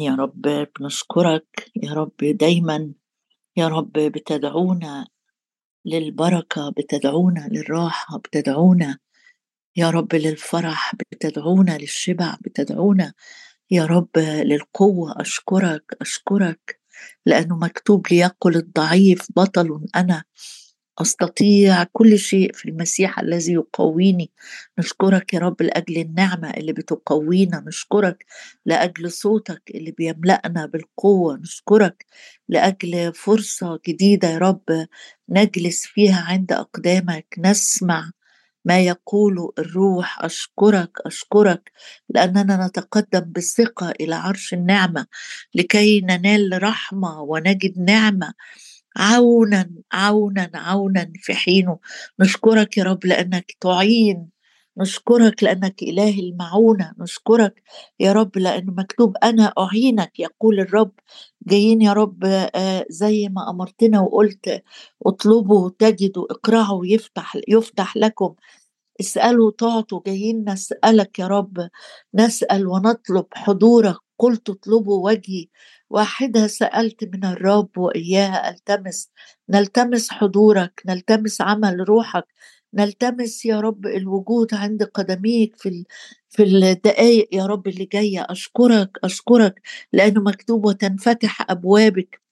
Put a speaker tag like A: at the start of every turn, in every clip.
A: يا رب بنشكرك يا رب دايما يا رب بتدعونا للبركة بتدعونا للراحة بتدعونا يا رب للفرح بتدعونا للشبع بتدعونا يا رب للقوة. أشكرك أشكرك لأنه مكتوب ليقل الضعيف بطل أنا. أستطيع كل شيء في المسيح الذي يقويني. نشكرك يا رب لأجل النعمة اللي بتقوينا. نشكرك لأجل صوتك اللي بيملأنا بالقوة. نشكرك لأجل فرصة جديدة يا رب نجلس فيها عند أقدامك. نسمع ما يقول الروح. أشكرك أشكرك لأننا نتقدم بثقة إلى عرش النعمة لكي ننال رحمة ونجد نعمة. عونا عونا عونا في حينه. نشكرك يا رب لأنك تعين. نشكرك لأنك إله المعونة. نشكرك يا رب لأنه مكتوب أنا أعينك. يقول الرب. جايين يا رب آه، زي ما أمرتنا وقلت اطلبوا تجدوا اقرعوا يفتح يفتح لكم. اسألوا تعطوا. جايين نسألك يا رب. نسأل ونطلب حضورك. قلت اطلبوا وجهي. واحدة سألت من الرب وإياها ألتمس؟ نلتمس حضورك نلتمس عمل روحك نلتمس يا رب الوجود عند قدميك في في الدقائق يا رب اللي جاية. أشكرك أشكرك لأنه مكتوب وتنفتح أبوابك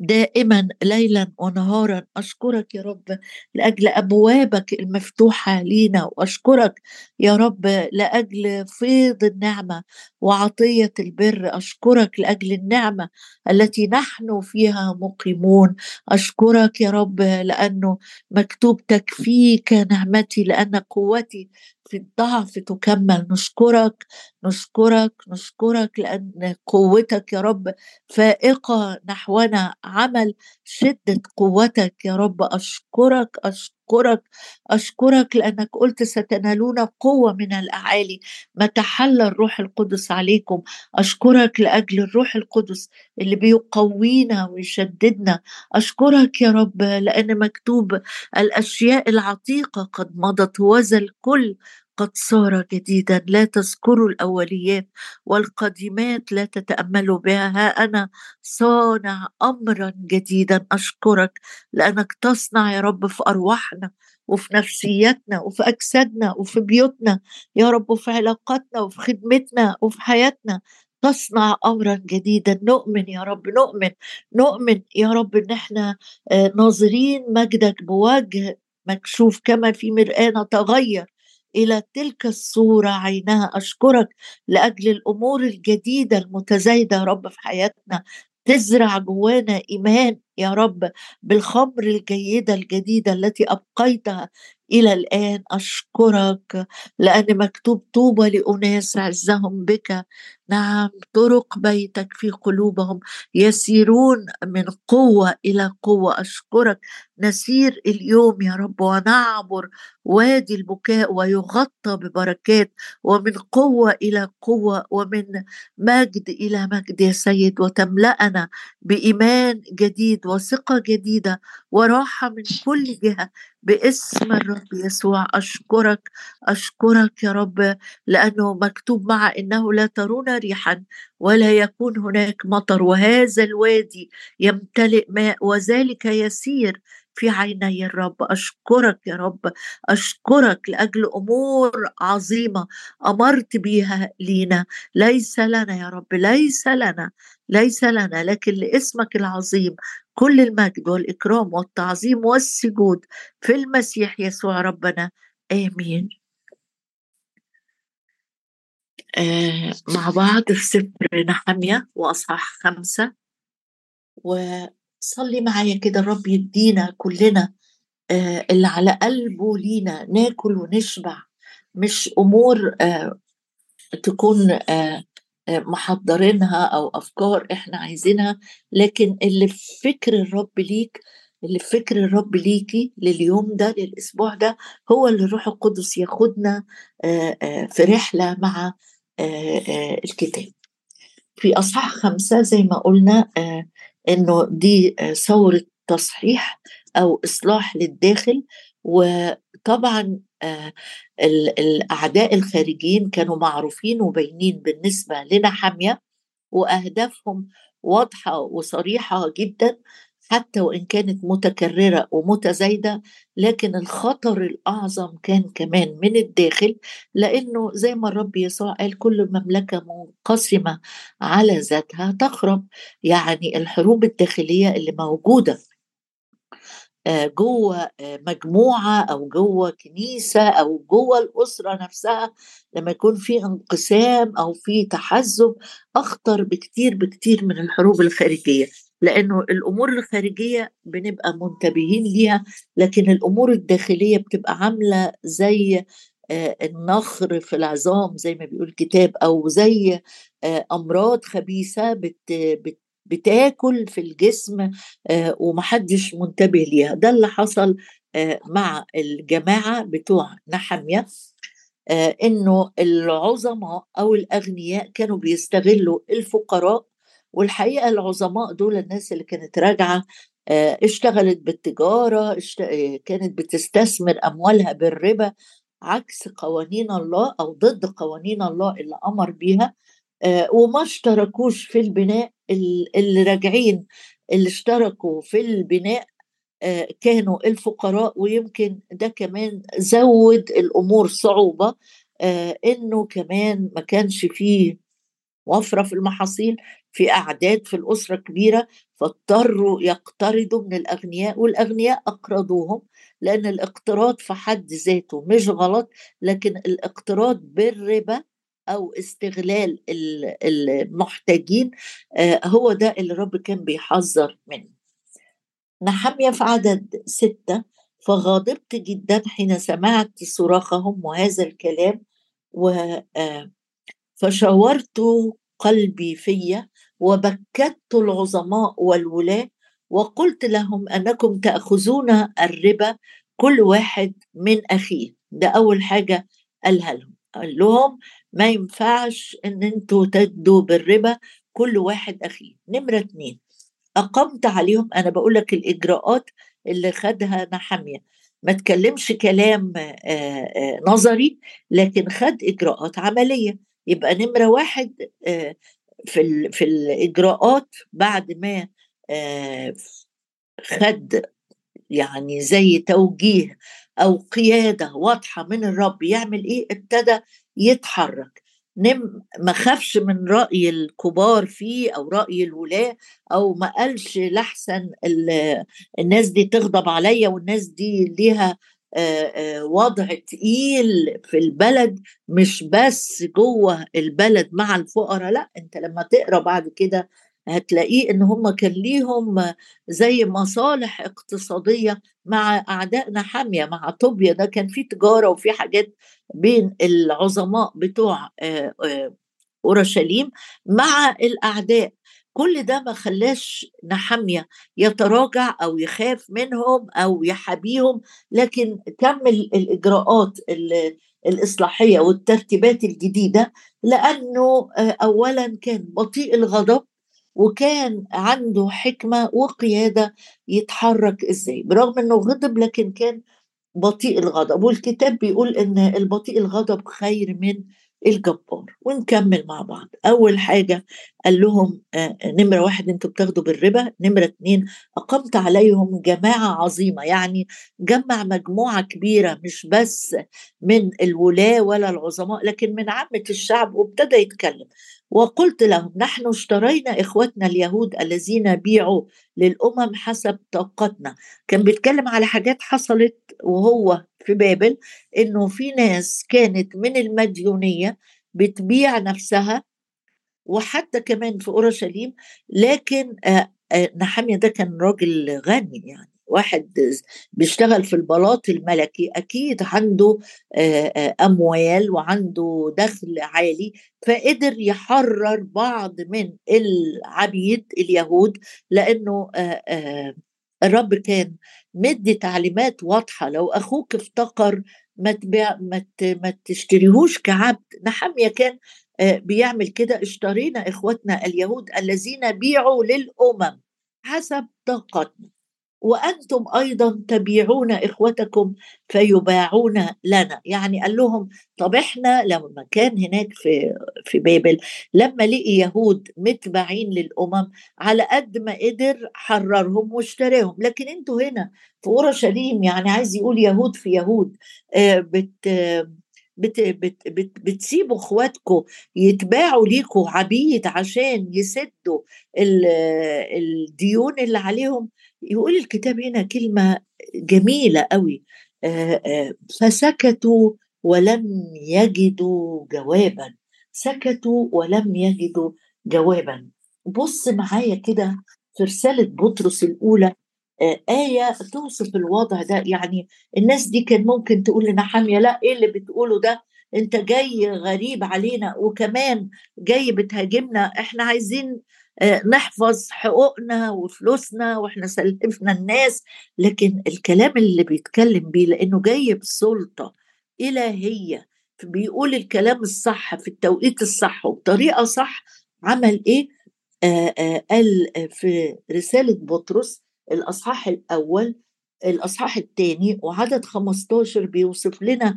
A: دائما ليلا ونهارا. أشكرك يا رب لأجل أبوابك المفتوحة لينا وأشكرك يا رب لأجل فيض النعمة وعطية البر. أشكرك لأجل النعمة التي نحن فيها مقيمون. أشكرك يا رب لأنه مكتوب تكفيك نعمتي لأن قوتي في الضعف تكمل. نشكرك نشكرك نشكرك لأن قوتك يا رب فائقة نحونا عمل شدة قوتك يا رب. أشكرك أشكرك أشكرك أشكرك لأنك قلت ستنالون قوة من الأعالي. ما تحل الروح القدس عليكم. أشكرك لأجل الروح القدس اللي بيقوينا ويشددنا. أشكرك يا رب لأن مكتوب الأشياء العتيقة قد مضت وذا الكل قد صار جديدا. لا تذكروا الأوليات والقديمات لا تتاملوا بها. ها أنا صانع امرا جديدا. أشكرك لأنك تصنع يا رب في أرواحنا وفي نفسيتنا وفي أجسادنا وفي بيوتنا. يا رب وفي علاقاتنا وفي خدمتنا وفي حياتنا. تصنع امرا جديدا. نؤمن يا رب نؤمن نؤمن يا رب إن إحنا آه، ناظرين مجدك بوجه مكشوف كما في مرآة نتغير إلى تلك الصورة عينها أشكرك لأجل الأمور الجديدة المتزايدة يا رب في حياتنا. تزرع جوانا إيمان يا رب بالخمر الجيدة الجديدة التي أبقيتها إلى الآن أشكرك لأن مكتوب طوبى لأناس عزهم بك. نعم طرق بيتك في قلوبهم يسيرون من قوة إلى قوة. أشكرك. نسير اليوم يا رب ونعبر وادي البكاء ويغطى ببركات ومن قوة إلى قوة ومن مجد إلى مجد يا سيد. وتملأنا بإيمان جديد وثقة جديدة وراحة من كل جهة باسم الرب يسوع. أشكرك أشكرك يا رب لأنه مكتوب مع إنه لا ترون ريحا ولا يكون هناك مطر وهذا الوادي يمتلئ ماء وذلك يسير في عيني الرب أشكرك يا رب. أشكرك لأجل أمور عظيمة أمرت بها لينا. ليس لنا يا رب ليس لنا ليس لنا لكن لاسمك العظيم. كل المجد والإكرام والتعظيم والسجود في المسيح يسوع ربنا. آمين. آه مع بعض في سفر نحمية وأصحاح خمسة وصلي معايا كده الرب يدينا كلنا آه اللي على قلبه لينا ناكل ونشبع مش أمور آه تكون آه محضرينها أو أفكار إحنا عايزينها لكن اللي في فكر الرب ليك اللي في فكر الرب ليكي لليوم ده للأسبوع ده هو اللي الروح القدس ياخدنا في رحلة مع الكتاب. في أصحاح خمسة زي ما قلنا إنه دي ثورة تصحيح أو إصلاح للداخل. وطبعا آه، الأعداء الخارجيين كانوا معروفين وباينين بالنسبة لنا حاميه وأهدافهم واضحة وصريحة جدا. حتى وإن كانت متكررة ومتزايدة لكن الخطر الأعظم كان كمان من الداخل لأنه زي ما الرب يسوع قال كل مملكة منقسمة على ذاتها تخرب. يعني الحروب الداخلية اللي موجودة آه، جوه آه، مجموعة أو جوه كنيسة أو جوه الأسرة نفسها لما يكون في انقسام أو في تحزب أخطر بكتير بكتير من الحروب الخارجية. لأنه الأمور الخارجية بنبقى منتبهين ليها لكن الأمور الداخلية بتبقى عاملة زي آه، النخر في العظام زي ما بيقول الكتاب أو زي أمراض خبيثة بت بت بتاكل في الجسم آه، ومحدش منتبه ليها. ده اللي حصل آه، مع الجماعة بتوع نحمية آه، إنه العظماء أو الأغنياء كانوا بيستغلوا الفقراء والحقيقة العظماء دول الناس اللي كانت راجعة اشتغلت بالتجارة كانت بتستثمر أموالها بالربا عكس قوانين الله أو ضد قوانين الله اللي أمر بيها وما اشتركوش في البناء اللي راجعين اللي اشتركوا في البناء آه، كانوا الفقراء ويمكن ده كمان زود الأمور صعوبة آه، إنه كمان ما كانش فيه وفرة في المحاصيل. في أعداد في الأسرة كبيرة فاضطروا يقترضوا من الأغنياء والأغنياء أقرضوهم لأن الاقتراض في حد ذاته مش غلط لكن الاقتراض بالربا أو استغلال المحتاجين آه، هو ده اللي الرب كان بيحذر منه. نحمية في عدد ستة فغاضبت جدا حين سمعت صراخهم وهذا الكلام و آه، فشاورت قلبي فيا وبكت العظماء والولاة وقلت لهم أنكم تأخذون الربا كل واحد من أخيه. ده أول حاجة قالها لهم. قال لهم ما ينفعش إن أنتوا تدوا بالربا كل واحد أخيه. نمرة اتنين أقمت عليهم أنا بقول لك الإجراءات اللي خدها نحميه ما تكلمش كلام نظري لكن خد إجراءات عملية. يبقى نمرة واحد في في الإجراءات بعد ما خد يعني زي توجيه أو قيادة واضحة من الرب يعمل إيه ابتدى يتحرك. نم ما خافش من رأي الكبار فيه أو رأي الولاة أو ما قالش لحسن الناس دي تغضب عليا والناس دي ليها وضع تقيل في البلد مش بس جوه البلد مع الفقراء لأ أنت لما تقرأ بعد كده هتلاقيه إن هم كان ليهم زي مصالح اقتصادية مع أعدائنا حامية مع طوبيا. ده كان في تجارة وفي حاجات بين العظماء بتوع أورشليم مع الأعداء. كل ده ما خلاش نحمية يتراجع أو يخاف منهم أو يحابيهم لكن كمل الإجراءات الإصلاحية والترتيبات الجديدة لأنه أولا كان بطيء الغضب وكان عنده حكمة وقيادة يتحرك إزاي. برغم إنه غضب لكن كان بطيء الغضب. والكتاب بيقول إن البطيء الغضب خير من الجبار ونكمل مع بعض. أول حاجة قال لهم آه، نمرة واحد أنتوا بتاخدوا بالربا. نمرة اتنين أقمت عليهم جماعة عظيمة. يعني جمع مجموعة كبيرة مش بس من الولاة ولا العظماء لكن من عامة الشعب وابتدى يتكلم. وقلت لهم نحن اشترينا إخوتنا اليهود الذين بيعوا للأمم حسب طاقتنا. كان بيتكلم على حاجات حصلت وهو في بابل إنه في ناس كانت من المديونية بتبيع نفسها وحتى كمان في أورشليم لكن آه، آه، نحمية ده كان راجل غني يعني. واحد بيشتغل في البلاط الملكي أكيد عنده أموال وعنده دخل عالي فقدر يحرر بعض من العبيد اليهود لأنه الرب كان مدي تعليمات واضحة لو أخوك افتقر ما تبيع ما ما تشتريهوش كعبد. نحمية كان بيعمل كده. اشترينا اخوتنا اليهود الذين بيعوا للأمم. حسب طاقتنا. وأنتم أيضا تبيعون إخوتكم فيباعون لنا. يعني قال لهم طب إحنا لما كان هناك في في بابل لما لقي يهود متبعين للأمم على قد ما قدر حررهم واشتراهم. لكن أنتوا هنا في اورشليم يعني عايز يقول يهود في يهود آه، بت بت بت بت بتسيبوا اخواتكم يتباعوا ليكوا عبيد عشان يسدوا الديون اللي عليهم. يقول الكتاب هنا كلمة جميلة قوي. فسكتوا ولم يجدوا جوابا. سكتوا ولم يجدوا جوابا. بص معايا كده في رسالة بطرس الأولى. آية توصف الوضع ده. يعني الناس دي كان ممكن تقول لنا حامية لا إيه اللي بتقوله ده؟ أنت جاي غريب علينا. وكمان جاي بتهاجمنا. إحنا عايزين آه، نحفظ حقوقنا وفلوسنا وإحنا سلفنا الناس. لكن الكلام اللي بيتكلم بيه لأنه جاي بسلطة إلهية بيقول الكلام الصح في التوقيت الصح وبطريقة صح عمل إيه؟ آآ آآ قال في رسالة بطرس الأصحاح الأول الأصحاح الثاني وعدد 15 بيوصف لنا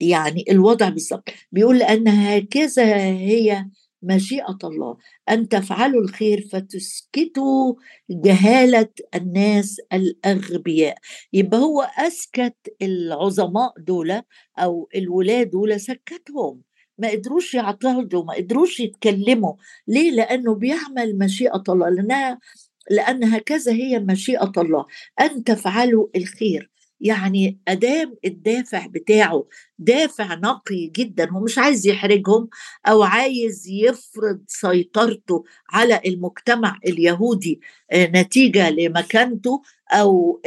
A: يعني الوضع بالظبط. بيقول لأن هكذا هي مشيئة الله أن تفعلوا الخير فتسكتوا جهالة الناس الأغبياء. يبقى هو أسكت العظماء دول أو الولاد دول سكتهم. ما قدروش يعترضوا ما قدروش يتكلموا. ليه؟ لأنه بيعمل مشيئة الله لأنها لأن هكذا هي مشيئة الله أن تفعلوا الخير. يعني أدام الدافع بتاعه دافع نقي جدا هو مش عايز يحرجهم أو عايز يفرض سيطرته على المجتمع اليهودي آه، نتيجة لمكانته أو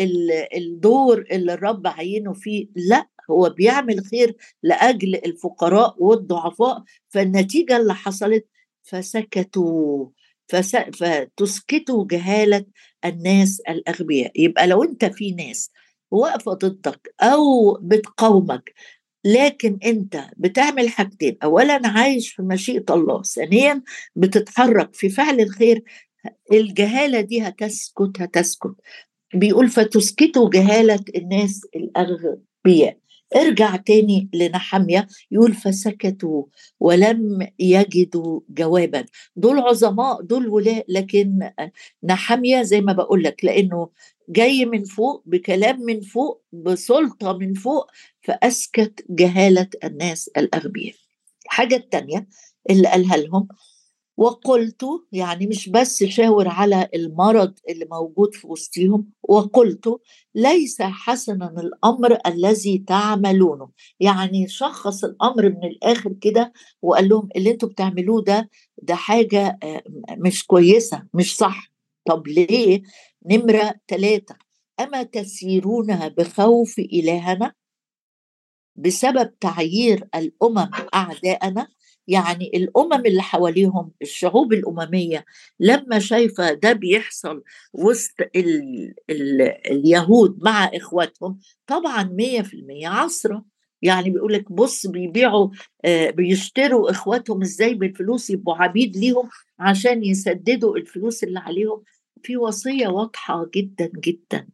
A: الدور اللي الرب عينه فيه لا هو بيعمل خير لأجل الفقراء والضعفاء. فالنتيجة اللي حصلت فسكتوا. فس... فتسكتوا جهالة الناس الأغبياء. يبقى لو أنت في ناس واقفة ضدك أو بتقاومك لكن أنت بتعمل حاجتين. اولا عايش في مشيئة الله ثانيا بتتحرك في فعل الخير. الجهالة دي هتسكت هتسكت. بيقول فتسكتوا جهالة الناس الأغبياء. ارجع تاني لنحمية يقول فسكتوا ولم يجدوا جوابا. دول عظماء دول ولاء لكن نحمية زي ما بقول لك لأنه جاي من فوق بكلام من فوق بسلطة من فوق فأسكت جهالة الناس الأغبياء. الحاجة التانية اللي قالها لهم وقلت يعني مش بس شاور على المرض اللي موجود في وسطهم وقلت ليس حسنا الأمر الذي تعملونه. يعني شخص الأمر من الآخر كده وقال لهم اللي أنتوا بتعملوه ده ده حاجة آه، مش كويسة مش صح. طب ليه؟ نمرة ثلاثة أما تسيرون بخوف إلهنا؟ بسبب تعيير الأمم أعداءنا؟ يعني الأمم اللي حواليهم الشعوب الأممية لما شايفة ده بيحصل وسط ال ال اليهود مع إخواتهم طبعا 100% عصرة. يعني بيقول لك بص بيبيعوا آه بيشتروا إخواتهم إزاي بالفلوس يبقوا عبيد ليهم عشان يسددوا الفلوس اللي عليهم. في وصية واضحة جدا جدا.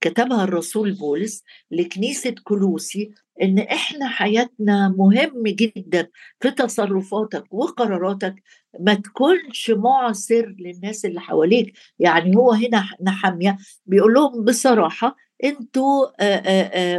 A: كتبها الرسول بولس لكنيسة كلوسي إن إحنا حياتنا مهم جدا في تصرفاتك وقراراتك. ما تكونش معسر للناس اللي حواليك. يعني هو هنا نحمية. بيقول لهم بصراحة أنتوا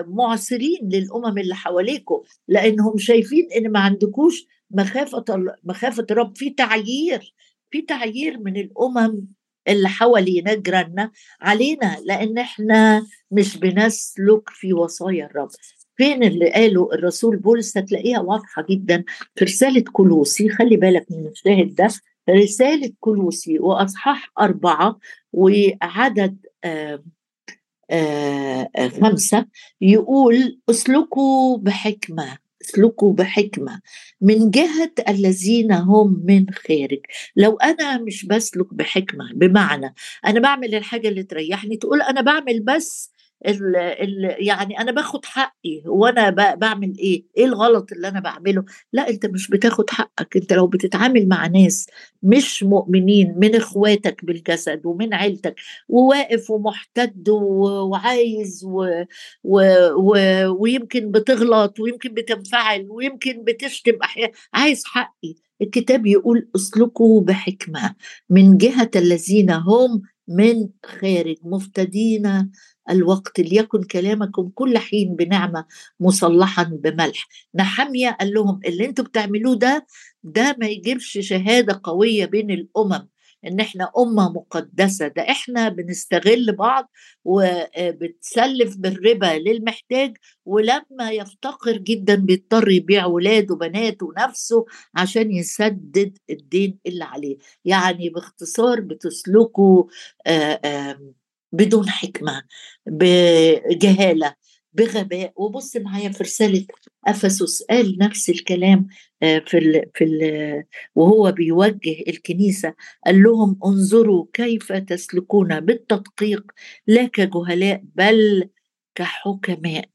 A: معسرين للأمم اللي حواليكم لأنهم شايفين إن ما عندكوش مخافة مخافة الرب في تعيير في تعيير من الأمم اللي حوالينا جيراننا علينا لأن إحنا مش بنسلك في وصايا الرب. فين اللي قاله الرسول بولس؟ هتلاقيها واضحة جدا في رسالة كلوسي خلي بالك من الشاهد ده. رسالة كلوسي وأصحاح أربعة وعدد آآ آآ خمسة يقول اسلكوا بحكمة. اسلكوا بحكمة. من جهة الذين هم من خارج. لو أنا مش بسلك بحكمة بمعنى أنا بعمل الحاجة اللي تريحني تقول أنا بعمل بس ال ال يعني أنا باخد حقي وأنا بعمل إيه؟ إيه الغلط اللي أنا بعمله؟ لا أنت مش بتاخد حقك أنت لو بتتعامل مع ناس مش مؤمنين من إخواتك بالجسد ومن عيلتك وواقف ومحتد وعايز و و و ويمكن بتغلط ويمكن بتنفعل ويمكن بتشتم أحيانا عايز حقي. الكتاب يقول اسلكوا بحكمة من جهة الذين هم من خارج مفتدين الوقت ليكن كلامكم كل حين بنعمة مصلحا بملح. نحمية قال لهم اللي أنتوا بتعملوه ده ده ما يجيبش شهادة قوية بين الأمم إن إحنا أمة مقدسة. ده إحنا بنستغل بعض وبتسلف بالربا للمحتاج ولما يفتقر جدا بيضطر يبيع ولاده وبناته ونفسه عشان يسدد الدين اللي عليه. يعني باختصار بتسلكوا بدون حكمة بجهالة بغباء. وبص معايا في رسالة افسس قال نفس الكلام آه، في ال في ال وهو بيوجه الكنيسة قال لهم انظروا كيف تسلكون بالتدقيق لا كجهلاء بل كحكماء.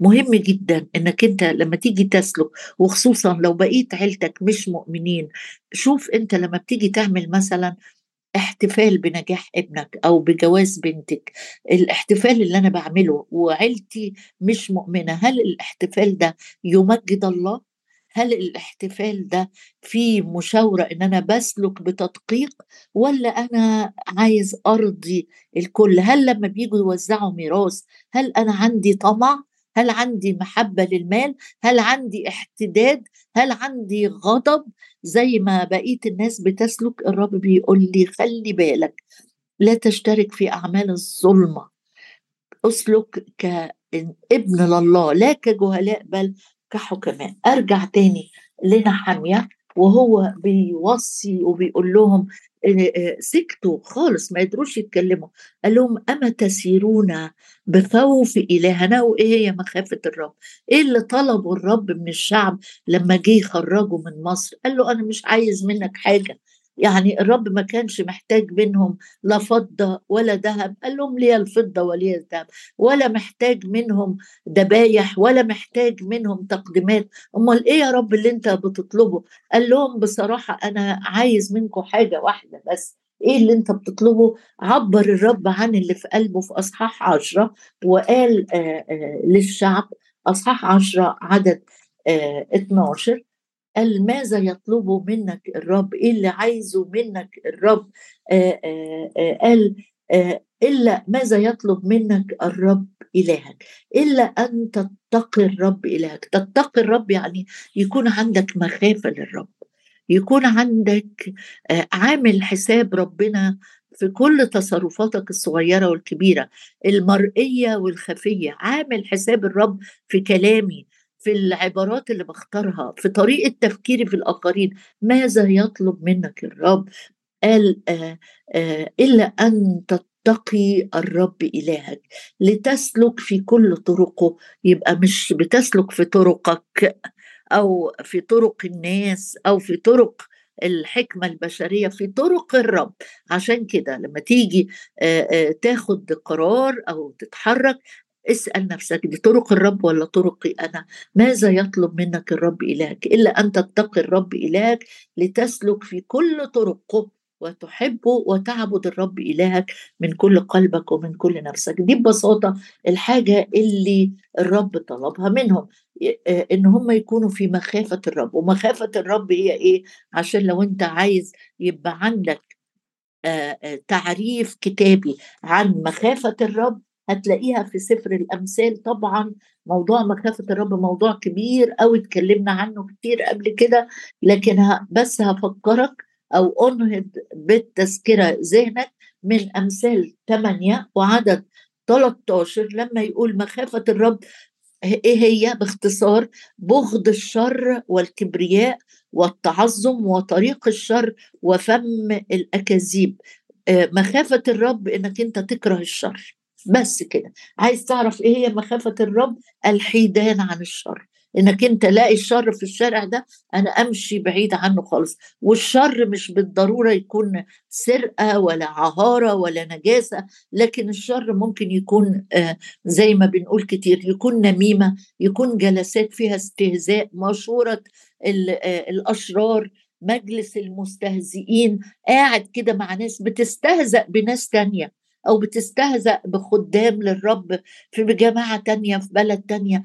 A: مهم جدا إنك أنت لما تيجي تسلك وخصوصا لو بقيت عيلتك مش مؤمنين شوف أنت لما بتيجي تعمل مثلا احتفال بنجاح ابنك أو بجواز بنتك. الاحتفال اللي أنا بعمله وعيلتي مش مؤمنة هل الاحتفال ده يمجد الله؟ هل الاحتفال ده فيه مشاورة إن أنا بسلك بتدقيق؟ ولا أنا عايز أرضي الكل؟ هل لما بيجوا يوزعوا ميراث هل أنا عندي طمع؟ هل عندي محبة للمال؟ هل عندي احتداد؟ هل عندي غضب؟ زي ما بقيه الناس بتسلك الرب بيقول لي خلي بالك لا تشترك في أعمال الظلمة. أسلك كابن لله لا كجهلاء بل كحكماء. أرجع تاني لنحمية وهو بيوصي وبيقول لهم سكتوا خالص ما يقدروش يتكلموا. قال لهم أما تسيرون بخوف إلهنا؟ وإيه هي مخافة الرب؟ إيه اللي طلبه الرب من الشعب لما جه يخرجه من مصر؟ قال له أنا مش عايز منك حاجة. يعني الرب ما كانش محتاج منهم لا فضة ولا ذهب قال لهم لي الفضة ولي الذهب؟ ولا محتاج منهم ذبايح ولا محتاج منهم تقديمات. أمال إيه يا رب اللي أنت بتطلبه؟ قال لهم بصراحة أنا عايز منكم حاجة واحدة بس. إيه اللي أنت بتطلبه؟ عبر الرب عن اللي في قلبه في أصحاح عشرة وقال آآ آآ للشعب أصحاح عشرة عدد 12 قال ماذا يطلب منك الرب؟ إيه اللي عايزه منك الرب؟ آآ آآ قال آآ إلا ماذا يطلب منك الرب إلهك؟ إلا أن تتقي الرب إلهك. تتقي الرب يعني يكون عندك مخافة للرب. يكون عندك عامل حساب ربنا في كل تصرفاتك الصغيرة والكبيرة المرئية والخفية. عامل حساب الرب في كلامي في العبارات اللي بختارها في طريقة تفكيري في الآخرين ماذا يطلب منك الرب؟ قال آآ آآ إلا أن تتقي الرب إلهك. لتسلك في كل طرقه. يبقى مش بتسلك في طرقك أو في طرق الناس أو في طرق الحكمة البشرية في طرق الرب. عشان كده لما تيجي تاخد قرار أو تتحرك اسأل نفسك دي طرق الرب ولا طرقي أنا؟ ماذا يطلب منك الرب إلهك؟ إلا أن تتقي الرب إلهك لتسلك في كل طرقه وتحبه وتعبد الرب إلهك من كل قلبك ومن كل نفسك. دي ببساطة الحاجة اللي الرب طلبها منهم إن هم يكونوا في مخافة الرب. ومخافة الرب هي إيه؟ عشان لو أنت عايز يبقى عندك تعريف كتابي عن مخافة الرب هتلاقيها في سفر الأمثال. طبعا موضوع مخافه الرب موضوع كبير قوي اتكلمنا عنه كتير قبل كده. لكن بس هفكرك أو أنهض بالتذكرة ذهنك من أمثال 8 وعدد 13 لما يقول مخافه الرب إيه هي؟ باختصار بغض الشر والكبرياء والتعظم وطريق الشر وفم الأكاذيب. آه، مخافه الرب إنك أنت تكره الشر. بس كده. عايز تعرف إيه هي مخافة الرب؟ الحيدان عن الشر. إنك أنت لاقي الشر في الشارع ده أنا أمشي بعيد عنه خالص. والشر مش بالضرورة يكون سرقة ولا عهارة ولا نجاسة لكن الشر ممكن يكون آه، زي ما بنقول كتير يكون نميمة يكون جلسات فيها استهزاء مشورة آه، الأشرار مجلس المستهزئين. قاعد كده مع ناس بتستهزأ بناس تانية. أو بتستهزأ بخدام للرب في جماعة تانية في بلد تانية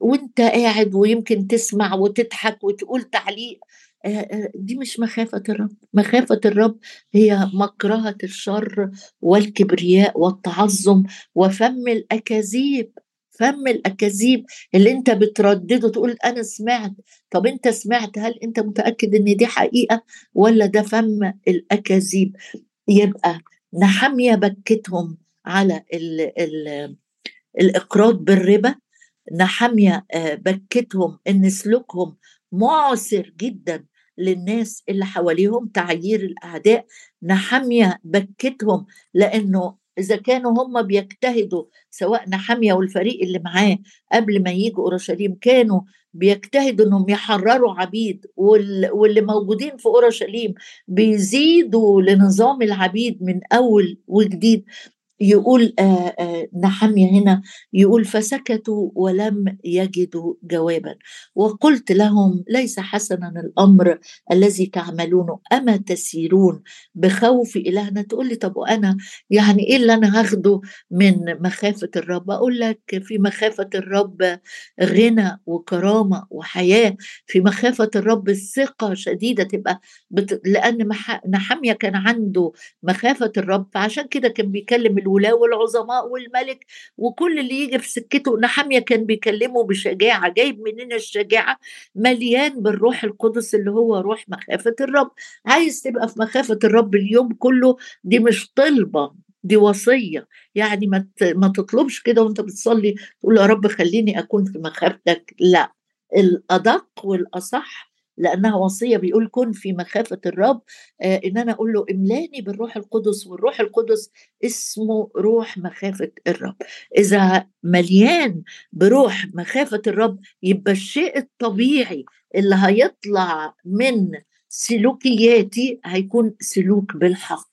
A: وأنت قاعد ويمكن تسمع وتضحك وتقول تعليق. دي مش مخافة الرب. مخافة الرب هي مكرهة الشر والكبرياء والتعظم وفم الأكاذيب. فم الأكاذيب اللي أنت بتردده تقول أنا سمعت. طب أنت سمعت؟ هل أنت متأكد إن دي حقيقة ولا ده فم الأكاذيب؟ يبقى نحمية بكتهم على ال ال الإقراض بالربا نحمية آه، بكتهم إن سلوكهم معسر جدا للناس اللي حواليهم تعيير الأعداء نحمية بكتهم لأنه إذا كانوا هم بيجتهدوا سواء نحمية والفريق اللي معاه قبل ما يجوا أورشليم كانوا بيجتهدوا إنهم يحرروا عبيد واللي موجودين في أورشليم بيزيدوا لنظام العبيد من أول وجديد. يقول نحمية هنا يقول فسكتوا ولم يجدوا جوابا. وقلت لهم ليس حسنا الأمر الذي تعملونه أما تسيرون بخوف إلهنا؟ تقول لي طب وأنا يعني إيه اللي أنا هاخده من مخافة الرب؟ أقول لك في مخافة الرب غنى وكرامة وحياة في مخافة الرب الثقة شديدة تبقى بت... لأن مح... نحمية كان عنده مخافة الرب فعشان كده كان بيكلم الولاة والعظماء والملك وكل اللي يجي في سكته نحمية كان بيكلمه بشجاعة جايب منين الشجاعة؟ مليان بالروح القدس اللي هو روح مخافة الرب. عايز تبقى في مخافة الرب اليوم كله؟ دي مش طلبة دي وصية. يعني ما ما تطلبش كده وأنت بتصلي تقول يا رب خليني أكون في مخافتك. لا الأدق والأصح لأنها وصية بيقول كن في مخافة الرب. آه إن أنا أقول له إملاني بالروح القدس والروح القدس اسمه روح مخافة الرب. إذا مليان بروح مخافة الرب يبقى الشيء الطبيعي اللي هيطلع من سلوكياتي هيكون سلوك بالحق.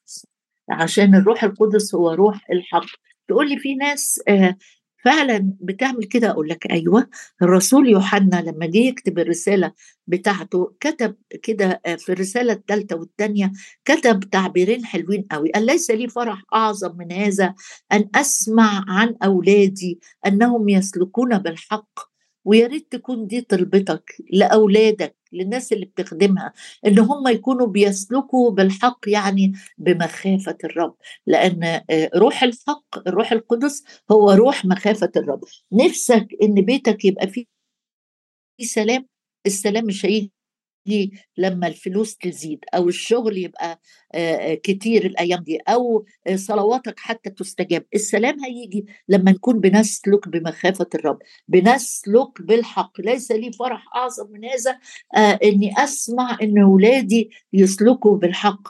A: عشان الروح القدس هو روح الحق. تقول لي في ناس آه فعلا بتعمل كده. أقول لك أيوه الرسول يوحنا لما جه يكتب الرسالة بتاعته كتب كده آه، في الرسالة الثالثه والثانيه كتب تعبيرين حلوين قوي قال ليس لي فرح أعظم من هذا أن أسمع عن أولادي أنهم يسلكون بالحق ويا ريت تكون دي طلبتك لأولادك. للناس اللي بتخدمها إن هم يكونوا بيسلكوا بالحق يعني بمخافة الرب. لأن آه، روح الحق الروح القدس هو روح مخافة الرب. نفسك إن بيتك يبقى فيه سلام السلام مش هيجي لما الفلوس تزيد أو الشغل يبقى كتير الأيام دي أو صلواتك حتى تستجاب السلام هيجي لما نكون بنسلك بمخافة الرب بنسلك بالحق ليس لي فرح أعظم من هذا إني أسمع إن اولادي يسلكوا بالحق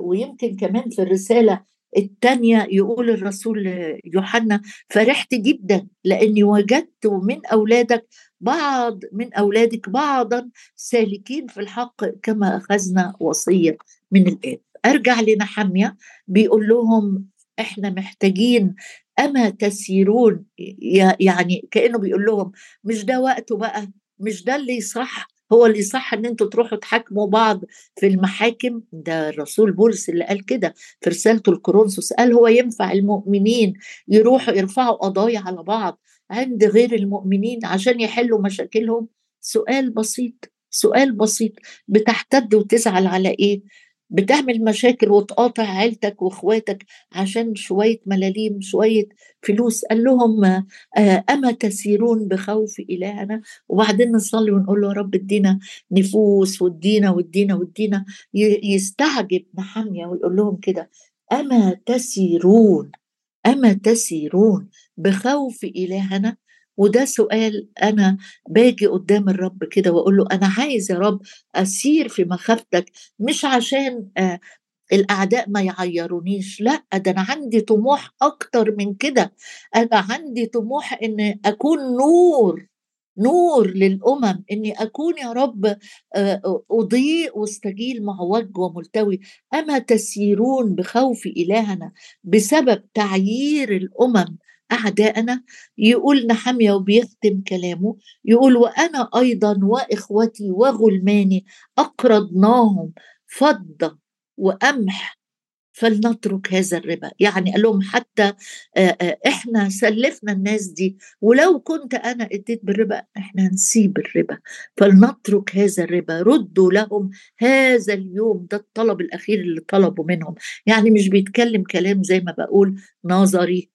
A: ويمكن كمان في الرسالة الثانية يقول الرسول يوحنا فرحت جدا لأني وجدت من أولادك بعض من أولادك بعضا سالكين في الحق كما أخذنا وصية من الآب. أرجع لنحمية بيقول لهم إحنا محتاجين أما تسيرون؟ يعني كأنه بيقول لهم مش ده وقته بقى مش ده اللي صح هو اللي صح إن أنتوا تروحوا تحاكموا بعض في المحاكم؟ ده الرسول بولس اللي قال كده في رسالته الكورنثوس قال هو ينفع المؤمنين يروحوا يرفعوا قضايا على بعض عند غير المؤمنين عشان يحلوا مشاكلهم؟ سؤال بسيط سؤال بسيط بتحتد وتزعل على إيه؟ بتعمل مشاكل وتقاطع عيلتك واخواتك عشان شوية ملاليم شوية فلوس. قال لهم آه، أما تسيرون بخوف إلهنا؟ وبعدين نصلي ونقول له يا رب ادينا نفوس وادينا وادينا وادينا. يستعجب نحمية ويقول لهم كده أما تسيرون أما تسيرون بخوف إلهنا؟ وده سؤال أنا باجي قدام الرب كده وأقول له أنا عايز يا رب أسير في مخافتك مش عشان آه الأعداء ما يعيرونيش لا ده أنا عندي طموح أكتر من كده أنا عندي طموح إن أكون نور نور للأمم إني أكون يا رب آه، أضيء واستجيل معوج وملتوي أما تسيرون بخوف إلهنا بسبب تعيير الأمم أعداءنا. يقول نحمية وبيختم كلامه. يقول وأنا أيضا وإخوتي وغلماني أقرضناهم فضة وقمح فلنترك هذا الربا. يعني قال لهم حتى إحنا سلفنا الناس دي. ولو كنت أنا إديت بالربا إحنا نسيب الربا. فلنترك هذا الربا. ردوا لهم هذا اليوم. ده الطلب الأخير اللي طلبوا منهم. يعني مش بيتكلم كلام زي ما بقول نظري.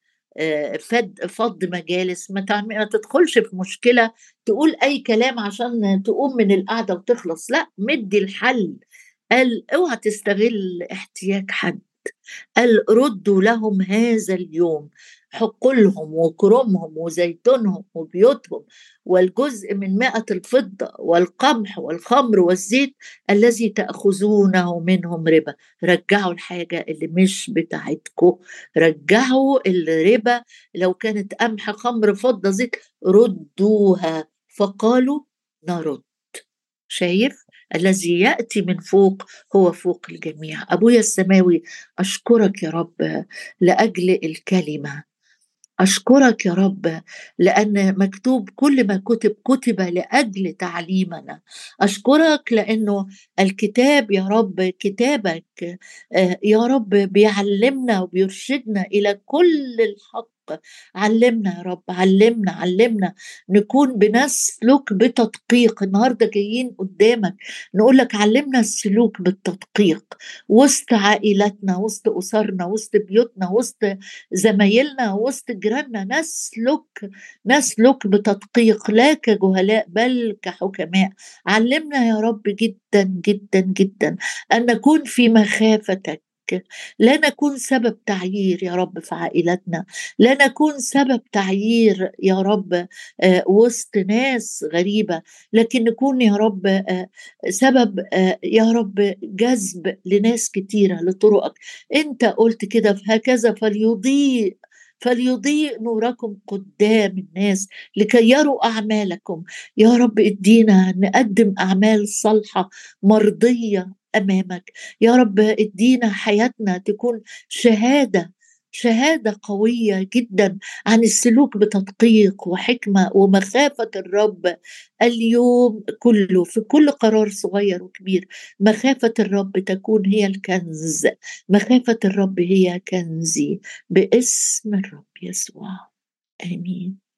A: فد فض مجالس. ما, ما تدخلش في مشكلة تقول أي كلام عشان تقوم من القعدة وتخلص. لا مدي الحل. قال أوعى تستغل احتياج حد. قال ردوا لهم هذا اليوم. حقولهم وكرمهم وزيتونهم وبيوتهم والجزء من مائة الفضة والقمح والخمر والزيت الذي تأخذونه منهم ربا. رجعوا الحاجة اللي مش بتاعتكم رجعوا الربا. لو كانت قمح خمر فضة زيت ردوها. فقالوا نرد. شايف؟ الذي يأتي من فوق هو فوق الجميع. أبويا السماوي أشكرك يا رب لأجل الكلمة. أشكرك يا رب لأن مكتوب كل ما كتب كتب لأجل تعليمنا. أشكرك لأنه الكتاب يا رب كتابك آه، يا رب بيعلمنا وبيرشدنا إلى كل الحق. علمنا يا رب علمنا علمنا نكون بنسلك بتدقيق. النهارده جايين قدامك نقول لك علمنا السلوك بالتدقيق وسط عائلاتنا وسط أسرنا وسط بيوتنا وسط زمايلنا وسط جيراننا. نسلك نسلك بتدقيق لا كجهلاء بل كحكماء. علمنا يا رب جدا جدا جدا أن نكون في مخافتك. لا نكون سبب تعيير يا رب في عائلتنا. لا نكون سبب تعيير يا رب آه، وسط ناس غريبة. لكن نكون يا رب آه، سبب آه، يا رب جذب لناس كتيرة لطرقك. انت قلت كده هكذا فليضيء فليضيء نوركم قدام الناس لكي يروا أعمالكم. يا رب ادينا نقدم أعمال صالحة مرضية أمامك. يا رب ادينا حياتنا تكون شهادة شهادة قوية جدا عن السلوك بتدقيق وحكمة ومخافة الرب اليوم كله في كل قرار صغير وكبير. مخافة الرب تكون هي الكنز. مخافة الرب هي كنزي باسم الرب يسوع. آمين.